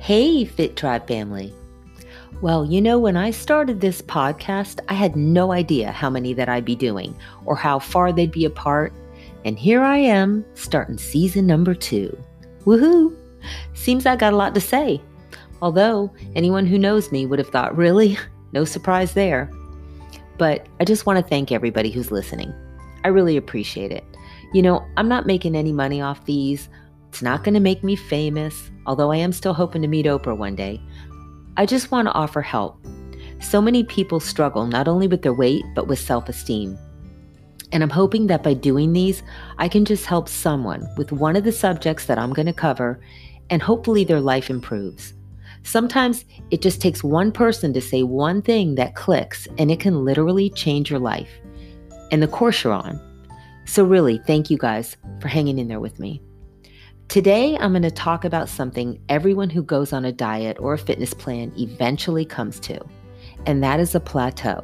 Hey, Fit Tribe family. Well, you know, when I started this podcast, I had no idea how many that I'd be doing or how far they'd be apart. And here I am, starting season number two. Woohoo! Seems I got a lot to say. Although, anyone who knows me would have thought, really? No surprise there. But I just want to thank everybody who's listening. I really appreciate it. You know, I'm not making any money off these. It's not going to make me famous, although I am still hoping to meet Oprah one day. I just want to offer help. So many people struggle not only with their weight, but with self esteem. And I'm hoping that by doing these, I can just help someone with one of the subjects that I'm going to cover, and hopefully their life improves. Sometimes it just takes one person to say one thing that clicks, and it can literally change your life and the course you're on. So, really, thank you guys for hanging in there with me. Today, I'm going to talk about something everyone who goes on a diet or a fitness plan eventually comes to, and that is a plateau.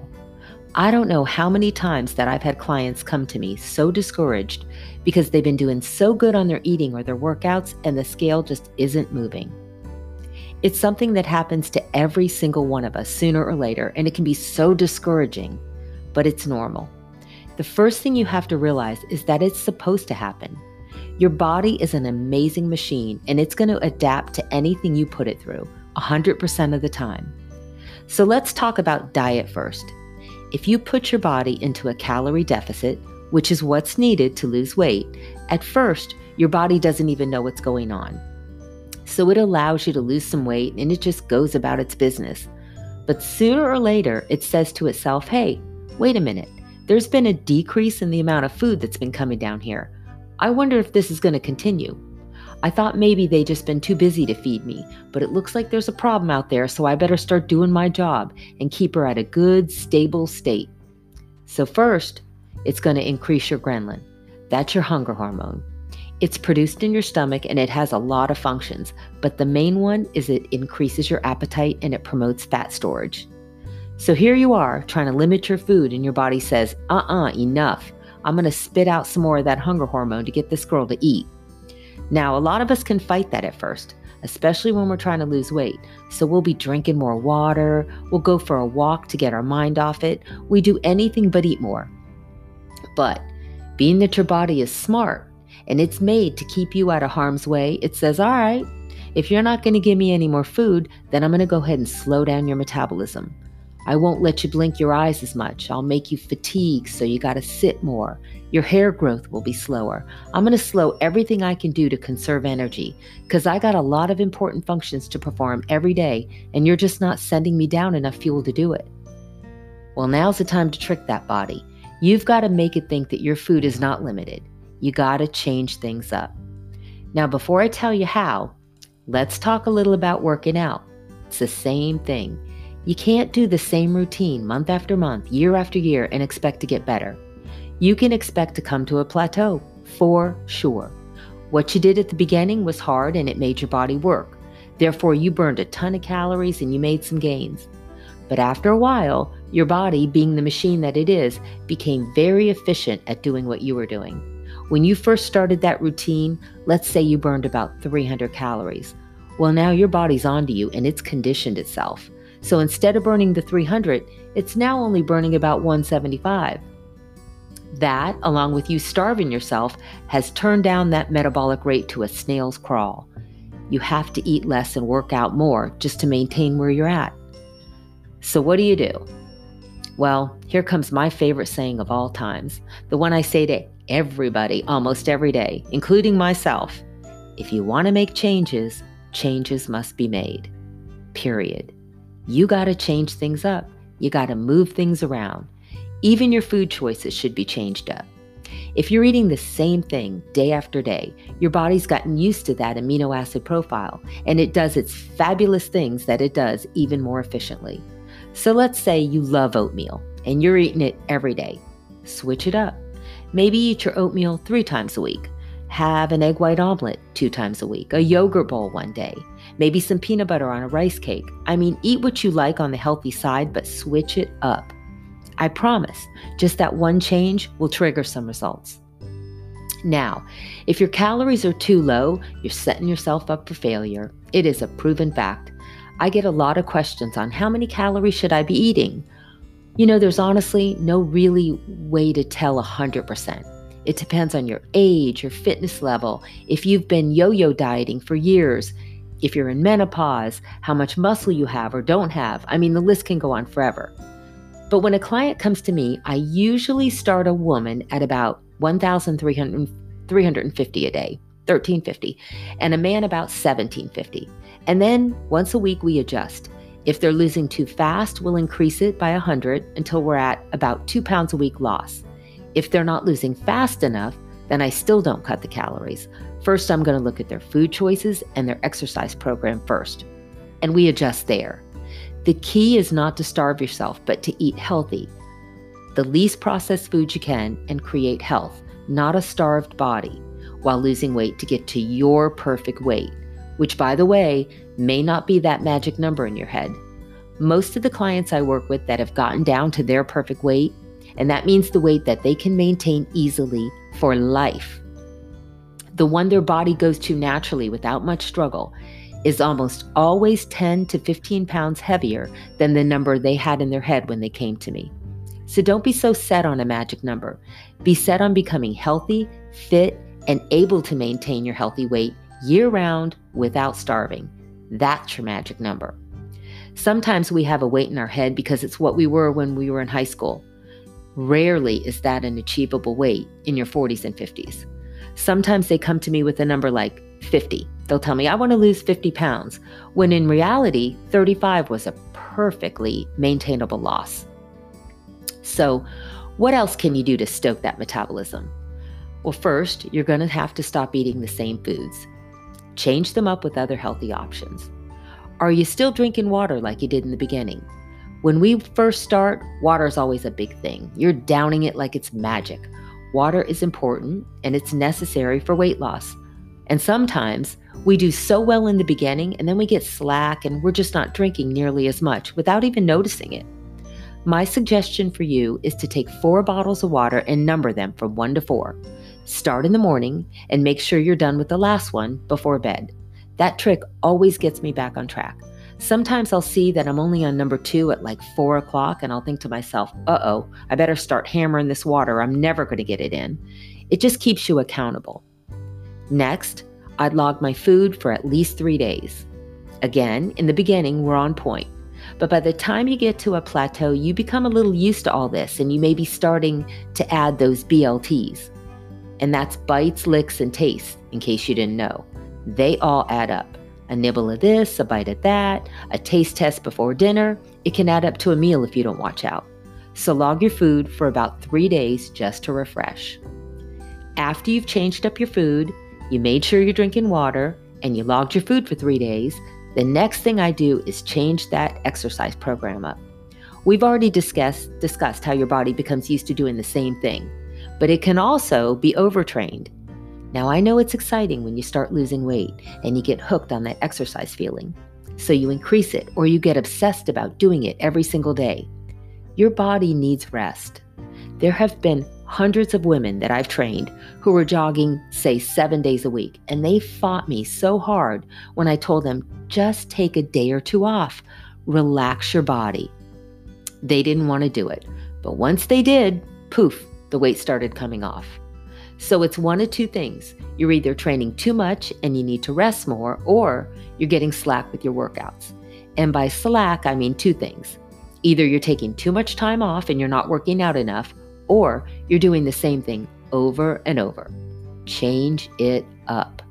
I don't know how many times that I've had clients come to me so discouraged because they've been doing so good on their eating or their workouts and the scale just isn't moving. It's something that happens to every single one of us sooner or later, and it can be so discouraging, but it's normal. The first thing you have to realize is that it's supposed to happen. Your body is an amazing machine and it's going to adapt to anything you put it through 100% of the time. So let's talk about diet first. If you put your body into a calorie deficit, which is what's needed to lose weight, at first, your body doesn't even know what's going on. So it allows you to lose some weight and it just goes about its business. But sooner or later, it says to itself, hey, wait a minute, there's been a decrease in the amount of food that's been coming down here. I wonder if this is going to continue. I thought maybe they just been too busy to feed me, but it looks like there's a problem out there, so I better start doing my job and keep her at a good, stable state. So, first, it's going to increase your ghrelin. That's your hunger hormone. It's produced in your stomach and it has a lot of functions, but the main one is it increases your appetite and it promotes fat storage. So here you are trying to limit your food, and your body says, uh uh-uh, uh, enough. I'm going to spit out some more of that hunger hormone to get this girl to eat. Now, a lot of us can fight that at first, especially when we're trying to lose weight. So we'll be drinking more water, we'll go for a walk to get our mind off it. We do anything but eat more. But being that your body is smart and it's made to keep you out of harm's way, it says, all right, if you're not going to give me any more food, then I'm going to go ahead and slow down your metabolism. I won't let you blink your eyes as much. I'll make you fatigue, so you got to sit more. Your hair growth will be slower. I'm going to slow everything I can do to conserve energy because I got a lot of important functions to perform every day, and you're just not sending me down enough fuel to do it. Well, now's the time to trick that body. You've got to make it think that your food is not limited. You got to change things up. Now, before I tell you how, let's talk a little about working out. It's the same thing. You can't do the same routine month after month, year after year, and expect to get better. You can expect to come to a plateau, for sure. What you did at the beginning was hard and it made your body work. Therefore, you burned a ton of calories and you made some gains. But after a while, your body, being the machine that it is, became very efficient at doing what you were doing. When you first started that routine, let's say you burned about 300 calories. Well, now your body's onto you and it's conditioned itself. So instead of burning the 300, it's now only burning about 175. That, along with you starving yourself, has turned down that metabolic rate to a snail's crawl. You have to eat less and work out more just to maintain where you're at. So, what do you do? Well, here comes my favorite saying of all times, the one I say to everybody almost every day, including myself. If you want to make changes, changes must be made. Period. You got to change things up. You got to move things around. Even your food choices should be changed up. If you're eating the same thing day after day, your body's gotten used to that amino acid profile and it does its fabulous things that it does even more efficiently. So let's say you love oatmeal and you're eating it every day. Switch it up. Maybe eat your oatmeal three times a week. Have an egg white omelet two times a week, a yogurt bowl one day, maybe some peanut butter on a rice cake. I mean, eat what you like on the healthy side, but switch it up. I promise, just that one change will trigger some results. Now, if your calories are too low, you're setting yourself up for failure. It is a proven fact. I get a lot of questions on how many calories should I be eating? You know, there's honestly no really way to tell 100%. It depends on your age, your fitness level, if you've been yo yo dieting for years, if you're in menopause, how much muscle you have or don't have. I mean, the list can go on forever. But when a client comes to me, I usually start a woman at about 1,350 a day, 1350, and a man about 1750. And then once a week, we adjust. If they're losing too fast, we'll increase it by 100 until we're at about two pounds a week loss. If they're not losing fast enough, then I still don't cut the calories. First, I'm going to look at their food choices and their exercise program first. And we adjust there. The key is not to starve yourself, but to eat healthy. The least processed food you can and create health, not a starved body, while losing weight to get to your perfect weight, which, by the way, may not be that magic number in your head. Most of the clients I work with that have gotten down to their perfect weight and that means the weight that they can maintain easily for life. The one their body goes to naturally without much struggle is almost always 10 to 15 pounds heavier than the number they had in their head when they came to me. So don't be so set on a magic number. Be set on becoming healthy, fit, and able to maintain your healthy weight year round without starving. That's your magic number. Sometimes we have a weight in our head because it's what we were when we were in high school. Rarely is that an achievable weight in your 40s and 50s. Sometimes they come to me with a number like 50. They'll tell me, I want to lose 50 pounds, when in reality, 35 was a perfectly maintainable loss. So, what else can you do to stoke that metabolism? Well, first, you're going to have to stop eating the same foods. Change them up with other healthy options. Are you still drinking water like you did in the beginning? When we first start, water is always a big thing. You're downing it like it's magic. Water is important and it's necessary for weight loss. And sometimes we do so well in the beginning and then we get slack and we're just not drinking nearly as much without even noticing it. My suggestion for you is to take four bottles of water and number them from one to four. Start in the morning and make sure you're done with the last one before bed. That trick always gets me back on track. Sometimes I'll see that I'm only on number two at like four o'clock, and I'll think to myself, uh oh, I better start hammering this water. I'm never going to get it in. It just keeps you accountable. Next, I'd log my food for at least three days. Again, in the beginning, we're on point. But by the time you get to a plateau, you become a little used to all this and you may be starting to add those BLTs. And that's bites, licks, and tastes, in case you didn't know. They all add up a nibble of this, a bite of that, a taste test before dinner. It can add up to a meal if you don't watch out. So log your food for about three days just to refresh. After you've changed up your food, you made sure you're drinking water, and you logged your food for three days, the next thing I do is change that exercise program up. We've already discussed, discussed how your body becomes used to doing the same thing, but it can also be overtrained now, I know it's exciting when you start losing weight and you get hooked on that exercise feeling. So you increase it or you get obsessed about doing it every single day. Your body needs rest. There have been hundreds of women that I've trained who were jogging, say, seven days a week, and they fought me so hard when I told them just take a day or two off, relax your body. They didn't want to do it, but once they did, poof, the weight started coming off. So it's one of two things. You're either training too much and you need to rest more, or you're getting slack with your workouts. And by slack, I mean two things. Either you're taking too much time off and you're not working out enough, or you're doing the same thing over and over. Change it up.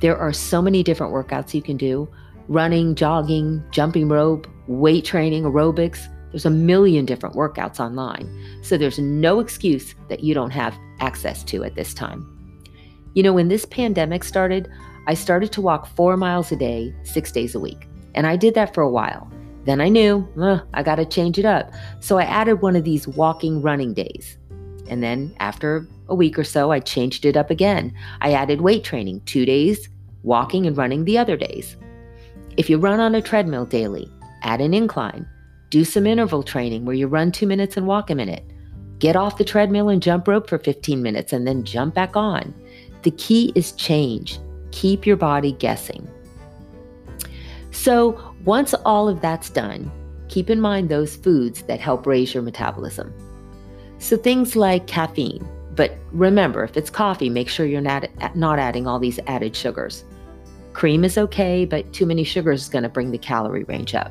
There are so many different workouts you can do running, jogging, jumping rope, weight training, aerobics. There's a million different workouts online. So there's no excuse that you don't have access to at this time. You know, when this pandemic started, I started to walk four miles a day, six days a week. And I did that for a while. Then I knew, uh, I got to change it up. So I added one of these walking running days. And then after a week or so, I changed it up again. I added weight training two days, walking and running the other days. If you run on a treadmill daily, add an incline. Do some interval training where you run two minutes and walk a minute. Get off the treadmill and jump rope for 15 minutes and then jump back on. The key is change. Keep your body guessing. So, once all of that's done, keep in mind those foods that help raise your metabolism. So, things like caffeine, but remember, if it's coffee, make sure you're not, not adding all these added sugars. Cream is okay, but too many sugars is going to bring the calorie range up.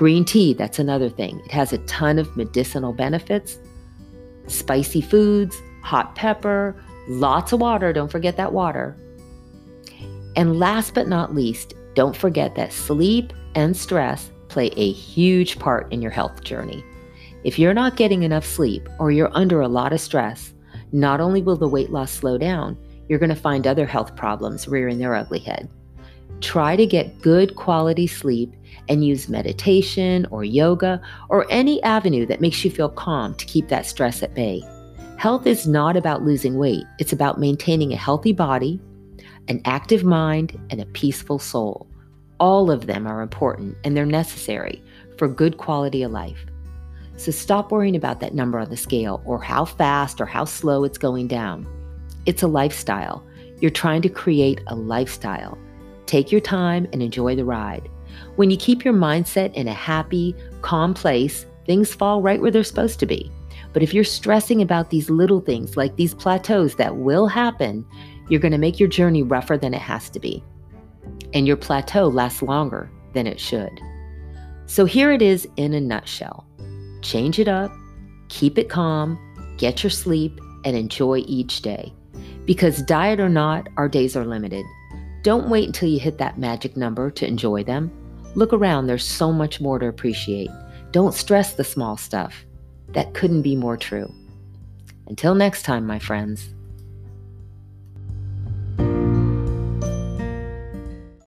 Green tea, that's another thing. It has a ton of medicinal benefits. Spicy foods, hot pepper, lots of water. Don't forget that water. And last but not least, don't forget that sleep and stress play a huge part in your health journey. If you're not getting enough sleep or you're under a lot of stress, not only will the weight loss slow down, you're going to find other health problems rearing their ugly head. Try to get good quality sleep and use meditation or yoga or any avenue that makes you feel calm to keep that stress at bay. Health is not about losing weight, it's about maintaining a healthy body, an active mind, and a peaceful soul. All of them are important and they're necessary for good quality of life. So stop worrying about that number on the scale or how fast or how slow it's going down. It's a lifestyle. You're trying to create a lifestyle. Take your time and enjoy the ride. When you keep your mindset in a happy, calm place, things fall right where they're supposed to be. But if you're stressing about these little things like these plateaus that will happen, you're going to make your journey rougher than it has to be. And your plateau lasts longer than it should. So here it is in a nutshell. Change it up, keep it calm, get your sleep, and enjoy each day. Because, diet or not, our days are limited. Don't wait until you hit that magic number to enjoy them. Look around, there's so much more to appreciate. Don't stress the small stuff. That couldn't be more true. Until next time, my friends.